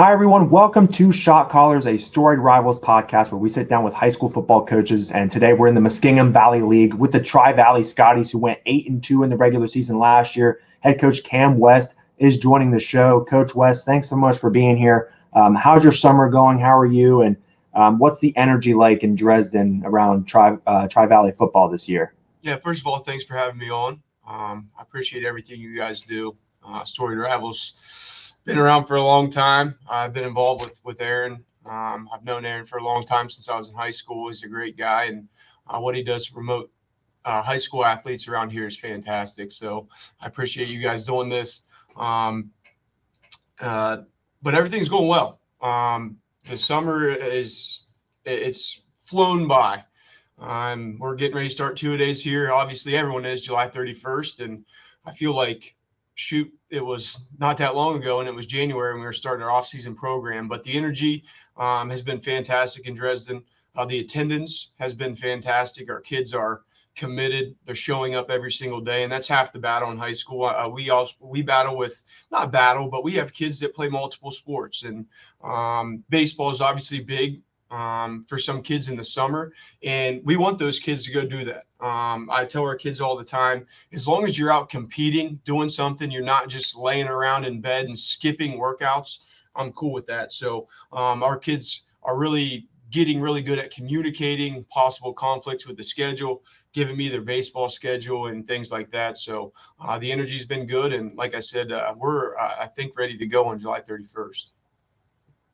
Hi, everyone. Welcome to Shot Callers, a storied rivals podcast where we sit down with high school football coaches. And today we're in the Muskingum Valley League with the Tri Valley Scotties, who went eight and two in the regular season last year. Head coach Cam West is joining the show. Coach West, thanks so much for being here. Um, how's your summer going? How are you? And um, what's the energy like in Dresden around Tri uh, Valley football this year? Yeah, first of all, thanks for having me on. Um, I appreciate everything you guys do. Uh, Storied Rivals been around for a long time. I've been involved with with Aaron. Um, I've known Aaron for a long time since I was in high school. He's a great guy, and uh, what he does to promote uh, high school athletes around here is fantastic. So I appreciate you guys doing this. Um, uh, but everything's going well. Um, the summer is it's flown by. Um, we're getting ready to start two days here. Obviously, everyone is July 31st, and I feel like shoot, it was not that long ago, and it was January, and we were starting our off-season program. But the energy um, has been fantastic in Dresden. Uh, the attendance has been fantastic. Our kids are committed. They're showing up every single day, and that's half the battle in high school. Uh, we also we battle with not battle, but we have kids that play multiple sports, and um, baseball is obviously big um, for some kids in the summer. And we want those kids to go do that. Um, I tell our kids all the time as long as you're out competing, doing something, you're not just laying around in bed and skipping workouts. I'm cool with that. So um, our kids are really getting really good at communicating possible conflicts with the schedule, giving me their baseball schedule and things like that. So uh, the energy's been good. And like I said, uh, we're, uh, I think, ready to go on July 31st.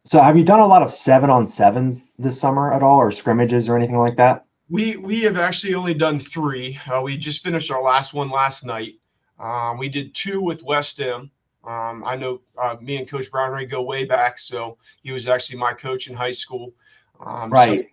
So, have you done a lot of seven on sevens this summer at all, or scrimmages or anything like that? We we have actually only done three. Uh, we just finished our last one last night. Um, we did two with West M. Um, I know uh, me and Coach Brown Ray go way back, so he was actually my coach in high school. Um, right. So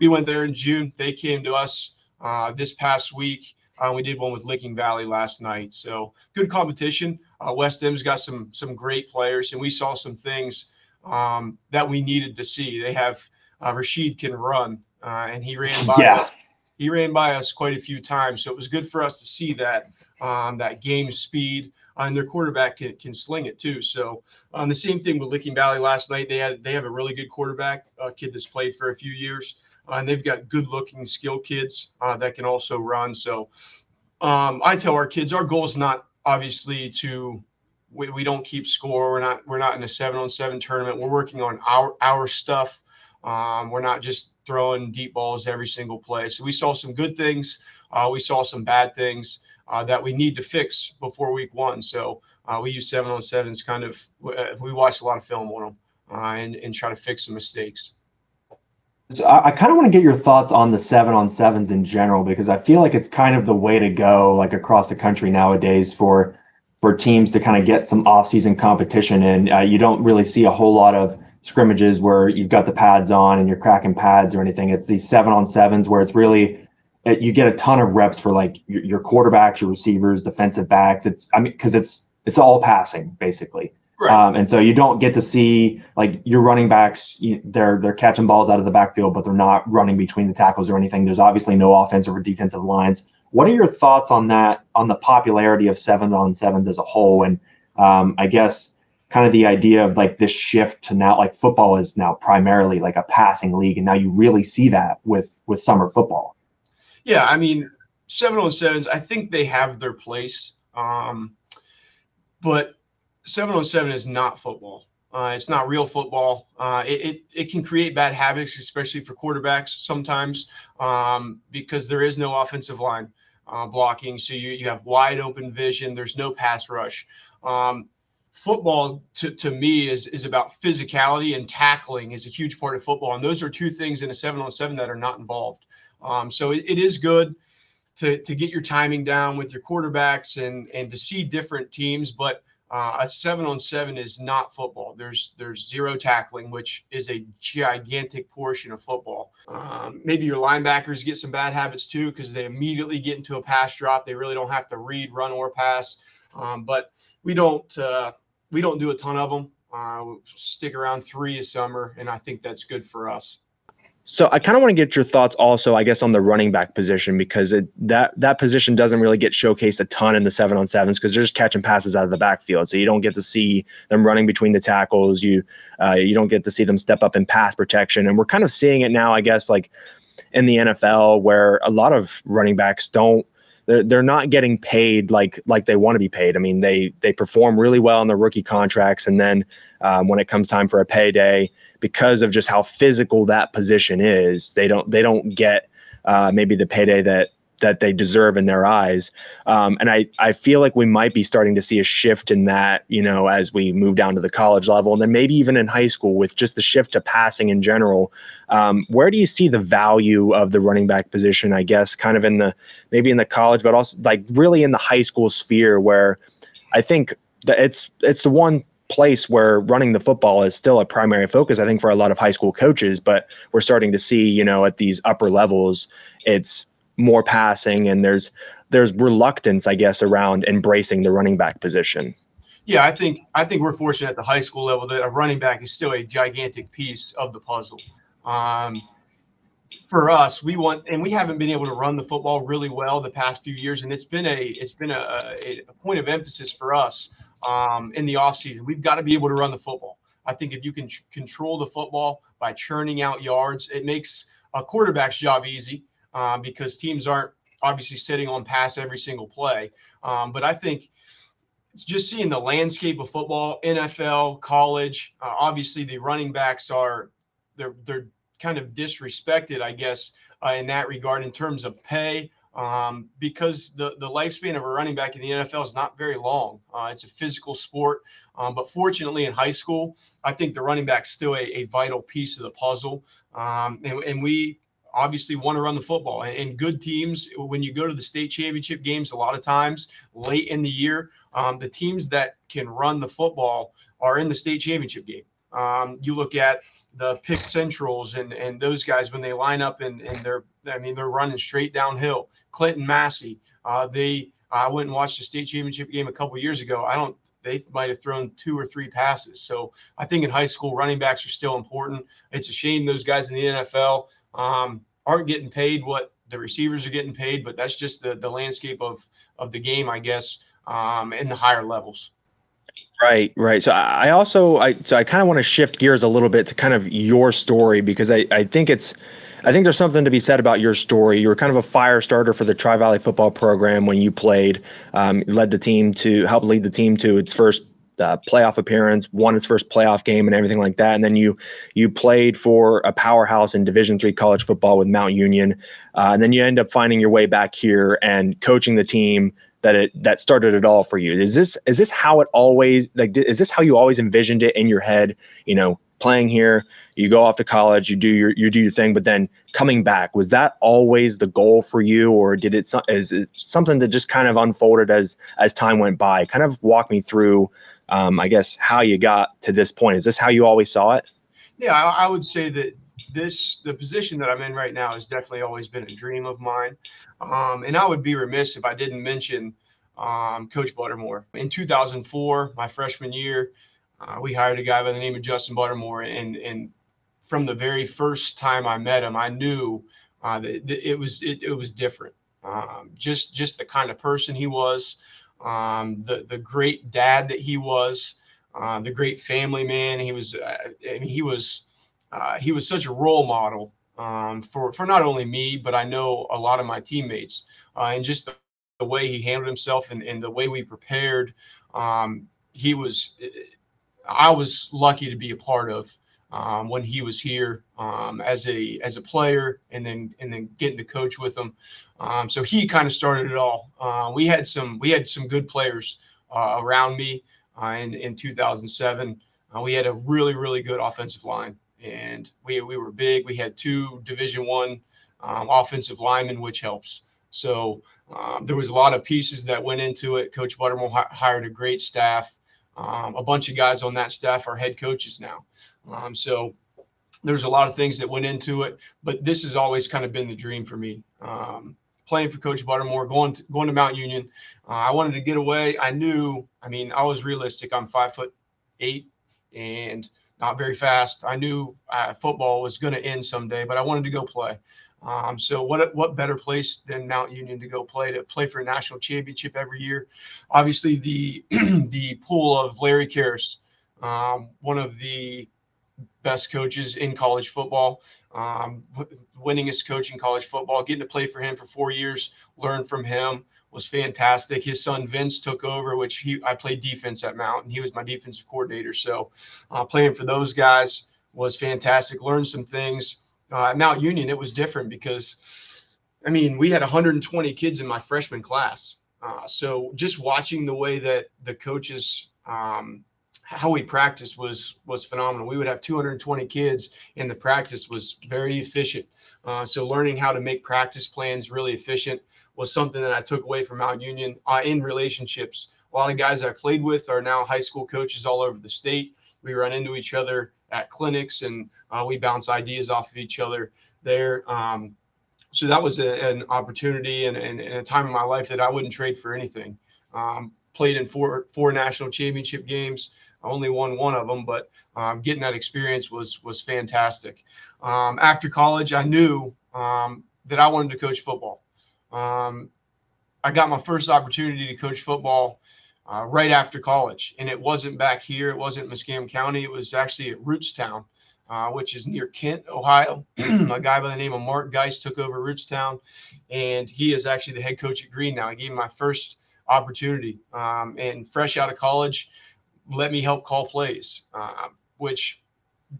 we went there in June. They came to us uh, this past week. Uh, we did one with Licking Valley last night. So good competition. Uh, West M's got some some great players, and we saw some things um, that we needed to see. They have uh, Rashid can run, uh, and he ran by yeah. us. He ran by us quite a few times, so it was good for us to see that um, that game speed. Uh, and their quarterback can, can sling it too. So um, the same thing with Licking Valley last night. They had they have a really good quarterback, a kid that's played for a few years, uh, and they've got good looking skill kids uh, that can also run. So um, I tell our kids our goal is not obviously to we, we don't keep score. We're not we're not in a seven on seven tournament. We're working on our our stuff. Um, we're not just throwing deep balls every single play. So we saw some good things. Uh, we saw some bad things uh, that we need to fix before week one. So uh, we use seven on sevens kind of. Uh, we watch a lot of film on them uh, and, and try to fix some mistakes. So I, I kind of want to get your thoughts on the seven on sevens in general because I feel like it's kind of the way to go, like across the country nowadays for for teams to kind of get some off-season competition and uh, you don't really see a whole lot of scrimmages where you've got the pads on and you're cracking pads or anything. It's these seven on sevens where it's really uh, you get a ton of reps for like your, your quarterbacks your receivers defensive backs. It's i mean because it's it's all passing basically. Right. um, and so you don't get to see like your running backs you, they're they're catching balls out of the backfield but they're not running between the tackles or anything. There's obviously no offensive or defensive lines what are your thoughts on that, on the popularity of seven on sevens as a whole? And um, I guess kind of the idea of like this shift to now like football is now primarily like a passing league. And now you really see that with with summer football. Yeah, I mean, seven on sevens, I think they have their place. Um, but seven on seven is not football. Uh, it's not real football. Uh, it, it, it, can create bad habits, especially for quarterbacks sometimes, um, because there is no offensive line uh, blocking. So you, you have wide open vision. There's no pass rush. Um, football to, to me is, is about physicality and tackling is a huge part of football. And those are two things in a seven on seven that are not involved. Um, so it, it is good to, to get your timing down with your quarterbacks and, and to see different teams. But uh, a seven on seven is not football. There's there's zero tackling, which is a gigantic portion of football. Um, maybe your linebackers get some bad habits too because they immediately get into a pass drop. They really don't have to read, run, or pass. Um, but we don't uh, we don't do a ton of them. Uh, stick around three a summer, and I think that's good for us. So I kind of want to get your thoughts also, I guess, on the running back position because it, that that position doesn't really get showcased a ton in the seven on sevens because they're just catching passes out of the backfield. So you don't get to see them running between the tackles. You uh, you don't get to see them step up in pass protection, and we're kind of seeing it now, I guess, like in the NFL where a lot of running backs don't they're, they're not getting paid like like they want to be paid. I mean, they they perform really well on their rookie contracts, and then um, when it comes time for a payday, because of just how physical that position is. They don't they don't get uh, maybe the payday that that they deserve in their eyes. Um, and I, I feel like we might be starting to see a shift in that, you know, as we move down to the college level and then maybe even in high school with just the shift to passing in general. Um, where do you see the value of the running back position, I guess, kind of in the maybe in the college, but also like really in the high school sphere where I think that it's it's the one place where running the football is still a primary focus, I think, for a lot of high school coaches. But we're starting to see, you know, at these upper levels, it's more passing and there's there's reluctance, I guess, around embracing the running back position. Yeah, I think I think we're fortunate at the high school level that a running back is still a gigantic piece of the puzzle. Um, for us, we want, and we haven't been able to run the football really well the past few years, and it's been a it's been a, a point of emphasis for us um, in the offseason. We've got to be able to run the football. I think if you can ch- control the football by churning out yards, it makes a quarterback's job easy uh, because teams aren't obviously sitting on pass every single play. Um, but I think it's just seeing the landscape of football, NFL, college. Uh, obviously, the running backs are they're they're kind of disrespected, I guess, uh, in that regard in terms of pay um, because the, the lifespan of a running back in the NFL is not very long. Uh, it's a physical sport. Um, but fortunately, in high school, I think the running back's still a, a vital piece of the puzzle. Um, and, and, we obviously want to run the football. And, good teams, when you go to the state championship games, a lot of times late in the year, um, the teams that can run the football are in the state championship game. Um, you look at the pick centrals and and those guys when they line up and, and they're I mean they're running straight downhill. Clinton Massie, uh, they I went and watched the state championship game a couple years ago. I don't they might have thrown two or three passes. So I think in high school running backs are still important. It's a shame those guys in the NFL um, aren't getting paid what the receivers are getting paid, but that's just the the landscape of of the game, I guess, um, in the higher levels. Right, right. So I also I so I kind of want to shift gears a little bit to kind of your story because I I think it's I think there's something to be said about your story. You were kind of a fire starter for the Tri Valley football program when you played. Um, led the team to help lead the team to its first uh, playoff appearance, won its first playoff game, and everything like that. And then you you played for a powerhouse in Division three college football with Mount Union, uh, and then you end up finding your way back here and coaching the team that it that started it all for you? Is this is this how it always like is this how you always envisioned it in your head? You know, playing here, you go off to college, you do your you do your thing, but then coming back was that always the goal for you, or did it is it something that just kind of unfolded as as time went by? Kind of walk me through, um, I guess, how you got to this point. Is this how you always saw it? Yeah, I, I would say that this the position that I'm in right now has definitely always been a dream of mine. Um, and I would be remiss if I didn't mention um, Coach Buttermore. In 2004, my freshman year, uh, we hired a guy by the name of Justin Buttermore, and and from the very first time I met him, I knew uh, that, it was it, it was different. Um, just just the kind of person he was, um, the the great dad that he was, uh, the great family man he was. Uh, mean, he was uh, he was such a role model um, for for not only me, but I know a lot of my teammates, uh, and just the, the, way he handled himself and, and the way we prepared. Um, he was, I was lucky to be a part of um, when he was here um, as a as a player, and then and then getting to coach with him. Um, so he kind of started it all. Uh, we had some we had some good players uh, around me uh, in in 2007. Uh, we had a really really good offensive line and we we were big. We had two Division One um, offensive linemen, which helps. So um, there was a lot of pieces that went into it. Coach Buttermore hi- hired a great staff. Um, a bunch of guys on that staff are head coaches now. Um, so there's a lot of things that went into it, but this has always kind of been the dream for me. Um, playing for Coach Buttermore, going to, going to Mount Union. Uh, I wanted to get away. I knew. I mean, I was realistic. I'm five foot eight, and not very fast. I knew uh, football was going to end someday, but I wanted to go play. Um, so what what better place than Mount Union to go play to play for a national championship every year? Obviously, the the pool of Larry Kehres, um, one of the best coaches in college football, um, winningest coach in college football. Getting to play for him for four years, learn from him was fantastic. His son Vince took over, which he I played defense at Mount, and he was my defensive coordinator. So uh, playing for those guys was fantastic. Learned some things uh, at Mount Union, it was different because, I mean, we had 120 kids in my freshman class. Uh, so just watching the way that the coaches, um, how we practiced was was phenomenal. We would have 220 kids, and the practice was very efficient. Uh, so learning how to make practice plans really efficient was something that I took away from Mount Union uh, in relationships. A lot of guys I played with are now high school coaches all over the state. We run into each other at clinics and uh, we bounce ideas off of each other there. Um, so that was a, an opportunity and, and, and, a time in my life that I wouldn't trade for anything. Um, played in four four national championship games. Only won one of them, but um, getting that experience was was fantastic. Um, after college, I knew um, that I wanted to coach football. Um, I got my first opportunity to coach football uh, right after college. And it wasn't back here. It wasn't Muskingum County. It was actually at Rootstown, uh, which is near Kent, Ohio. a guy by the name of Mark Geist took over Rootstown, and he is actually the head coach at Green now. I gave him my first opportunity, um, and fresh out of college, let me help call plays, uh, which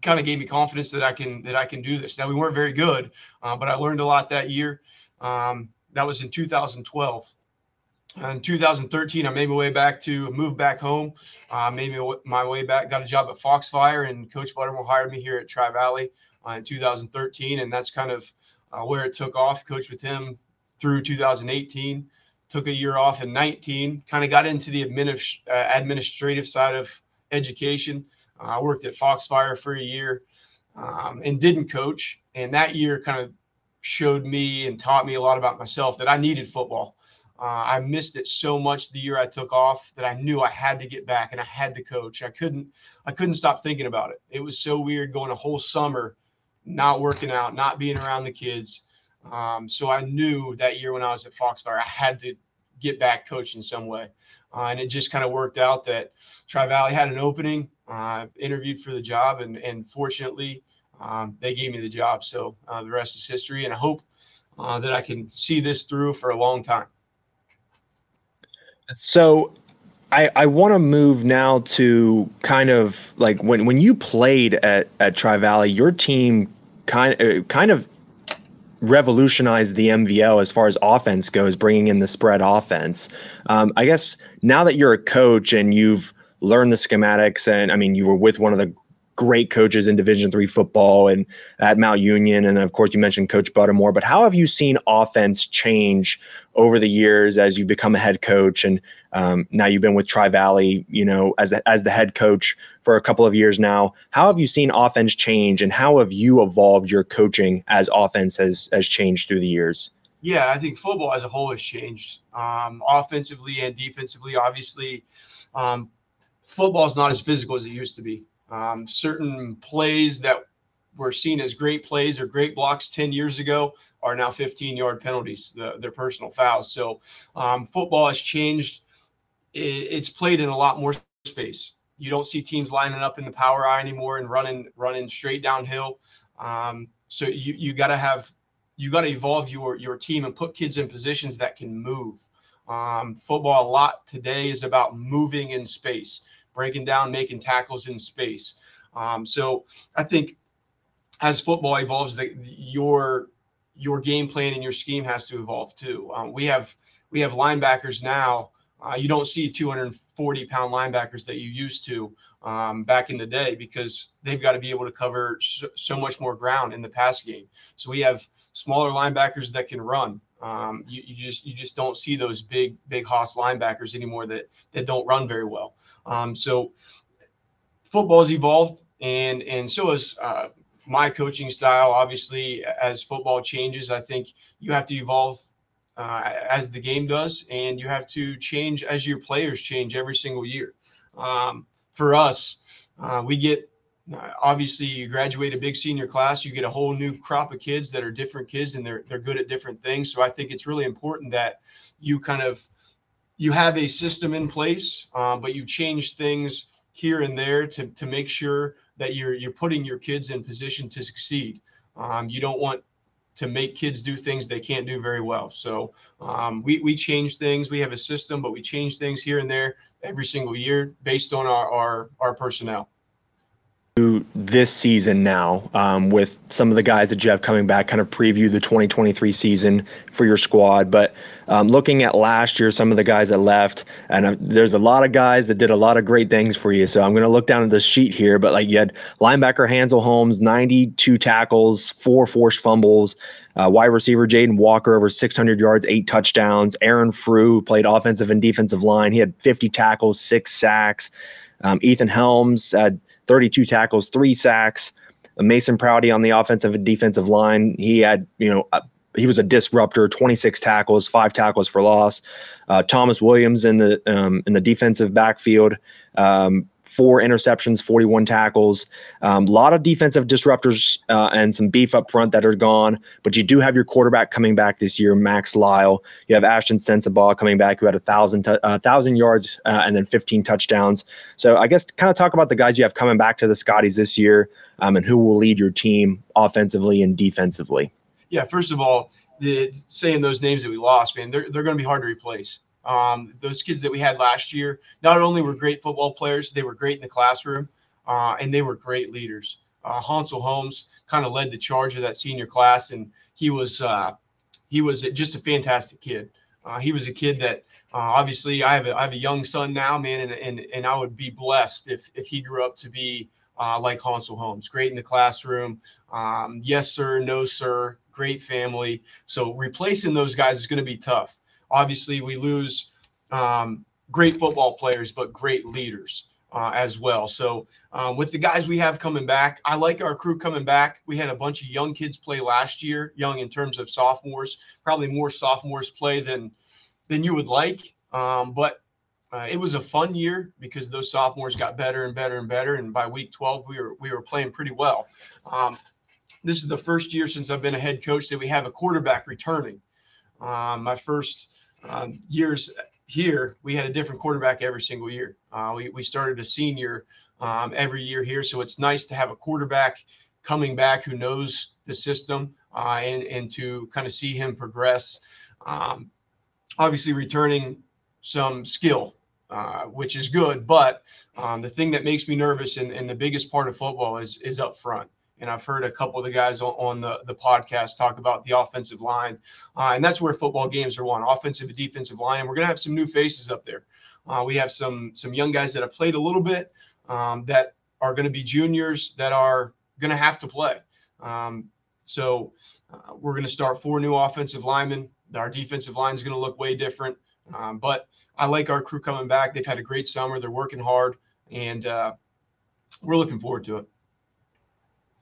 kind of gave me confidence that I can that I can do this. Now we weren't very good, uh, but I learned a lot that year. Um, that was in 2012 in 2013, I made my way back to move back home. Uh, made my way back, got a job at Foxfire, and Coach Buttermore hired me here at Tri Valley uh, in 2013, and that's kind of uh, where it took off. Coached with him through 2018. Took a year off in 19. Kind of got into the administ- uh, administrative side of education. Uh, I worked at Foxfire for a year um, and didn't coach. And that year kind of showed me and taught me a lot about myself that I needed football. Uh, I missed it so much the year I took off that I knew I had to get back and I had to coach. I couldn't I couldn't stop thinking about it. It was so weird going a whole summer not working out, not being around the kids. Um, so I knew that year when I was at Foxfire, I had to get back coaching some way. Uh, and it just kind of worked out that Tri Valley had an opening. Uh, interviewed for the job, and and fortunately, um, they gave me the job. So uh, the rest is history, and I hope uh, that I can see this through for a long time. So I, I want to move now to kind of like when, when you played at, at Tri Valley, your team kind uh, kind of revolutionized the MVL as far as offense goes, bringing in the spread offense. Um, I guess now that you're a coach and you've learned the schematics, and I mean, you were with one of the great coaches in Division three football and at Mount Union, and of course you mentioned Coach Buttermore. But how have you seen offense change over the years as you've become a head coach, and um, now you've been with Tri Valley, you know, as the, as the head coach for a couple of years now? How have you seen offense change, and how have you evolved your coaching as offense has has changed through the years? Yeah, I think football as a whole has changed, um, offensively and defensively. Obviously, um, football is not as physical as it used to be. Um, certain plays that were seen as great plays or great blocks 10 years ago are now 15 yard penalties, the, their personal fouls. So um, football has changed. it's played in a lot more space. You don't see teams lining up in the power eye anymore and running running straight downhill. Um, so you you got to have you got to evolve your your team and put kids in positions that can move. Um, football a lot today is about moving in space breaking down, making tackles in space. Um, so I think as football evolves, the, your your game plan and your scheme has to evolve too. Um, we have we have linebackers now. Uh, you don't see 240 pound linebackers that you used to um, back in the day because they've got to be able to cover so, so, much more ground in the pass game. So we have smaller linebackers that can run. Um, you, you, just you just don't see those big big hoss linebackers anymore that that don't run very well. Um, so football's evolved, and and so has uh, my coaching style. Obviously, as football changes, I think you have to evolve uh, as the game does, and you have to change as your players change every single year. Um, for us, uh, we get obviously you graduate a big senior class, you get a whole new crop of kids that are different kids and they're they're good at different things. So I think it's really important that you kind of you have a system in place, um, but you change things here and there to to make sure that you're you're putting your kids in position to succeed. Um, you don't want to make kids do things they can't do very well. So um, we we change things. We have a system, but we change things here and there every single year based on our our, our personnel this season now um, with some of the guys that you have coming back, kind of preview the 2023 season for your squad. But um, looking at last year, some of the guys that left, and uh, there's a lot of guys that did a lot of great things for you. So I'm going to look down at the sheet here. But like you had linebacker Hansel Holmes, 92 tackles, four forced fumbles. Uh, wide receiver Jaden Walker over 600 yards, eight touchdowns. Aaron Frew played offensive and defensive line. He had 50 tackles, six sacks. Um, Ethan Helms had 32 tackles, three sacks. Mason Prouty on the offensive and defensive line. He had, you know, uh, he was a disruptor, 26 tackles, five tackles for loss. Uh, Thomas Williams in the um, in the defensive backfield. Um, four interceptions, 41 tackles. A um, lot of defensive disruptors uh, and some beef up front that are gone. But you do have your quarterback coming back this year, Max Lyall. You have Ashton Sensibaugh coming back, who had a thousand uh, thousand yards uh, and then 15 touchdowns. So I guess kind of talk about the guys you have coming back to the Scotties this year um, and who will lead your team offensively and defensively. Yeah, first of all, the, saying those names that we lost, man, they're, they're going to be hard to replace. Um, those kids that we had last year not only were great football players, they were great in the classroom, uh, and they were great leaders. Uh, Hansel Holmes kind of led the charge of that senior class, and he was uh, he was just a fantastic kid. Uh, he was a kid that uh, obviously I have a, I have a young son now, man, and, and and I would be blessed if if he grew up to be uh, like Hansel Holmes, great in the classroom. Um, yes, sir, no, sir, great family. So replacing those guys is going to be tough obviously we lose um, great football players, but great leaders uh, as well. So um, with the guys we have coming back, I like our crew coming back. We had a bunch of young kids play last year, young in terms of sophomores, probably more sophomores play than than you would like. Um, but uh, it was a fun year because those sophomores got better and better and better. And by week 12, we were we were playing pretty well. Um, this is the first year since I've been a head coach that we have a quarterback returning. Um, my first um, years here, we had a different quarterback every single year. Uh, we, we started a senior um, every year here. So it's nice to have a quarterback coming back who knows the system uh, and, and to kind of see him progress. Um, obviously, returning some skill, uh, which is good. But um, the thing that makes me nervous and, and the biggest part of football is, is up front and I've heard a couple of the guys on, on the, the podcast talk about the offensive line. Uh, and that's where football games are won offensive and defensive line. And we're going to have some new faces up there. Uh, we have some some young guys that have played a little bit um, that are going to be juniors that are going to have to play. Um, so uh, we're going to start four new offensive linemen. Our defensive line is going to look way different. Um, but I like our crew coming back. They've had a great summer. They're working hard, and uh, we're looking forward to it.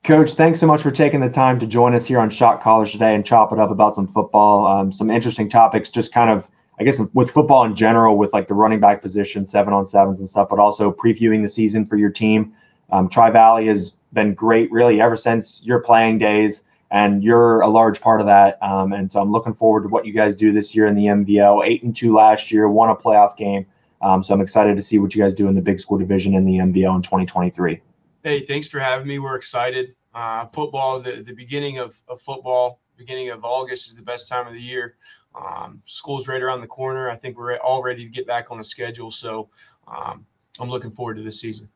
Coach, thanks so much for taking the time to join us here on Shot Callers today and chop it up about some football, um, some interesting topics, just kind of, I guess, with football in general, with like the running back position, seven on sevens and stuff, but also previewing the season for your team. Um, Tri Valley has been great, really, ever since your playing days, and you're a large part of that. Um, and so I'm looking forward to what you guys do this year in the MVL. Eight and two last year, won a playoff game. Um, so I'm excited to see what you guys do in the big school division in the MVL in 2023. Hey, thanks for having me. We're excited. Uh, football, the, the beginning of, of football, beginning of August is the best time of the year. Um, school's right around the corner. I think we're all ready to get back on a schedule. So um, I'm looking forward to this season.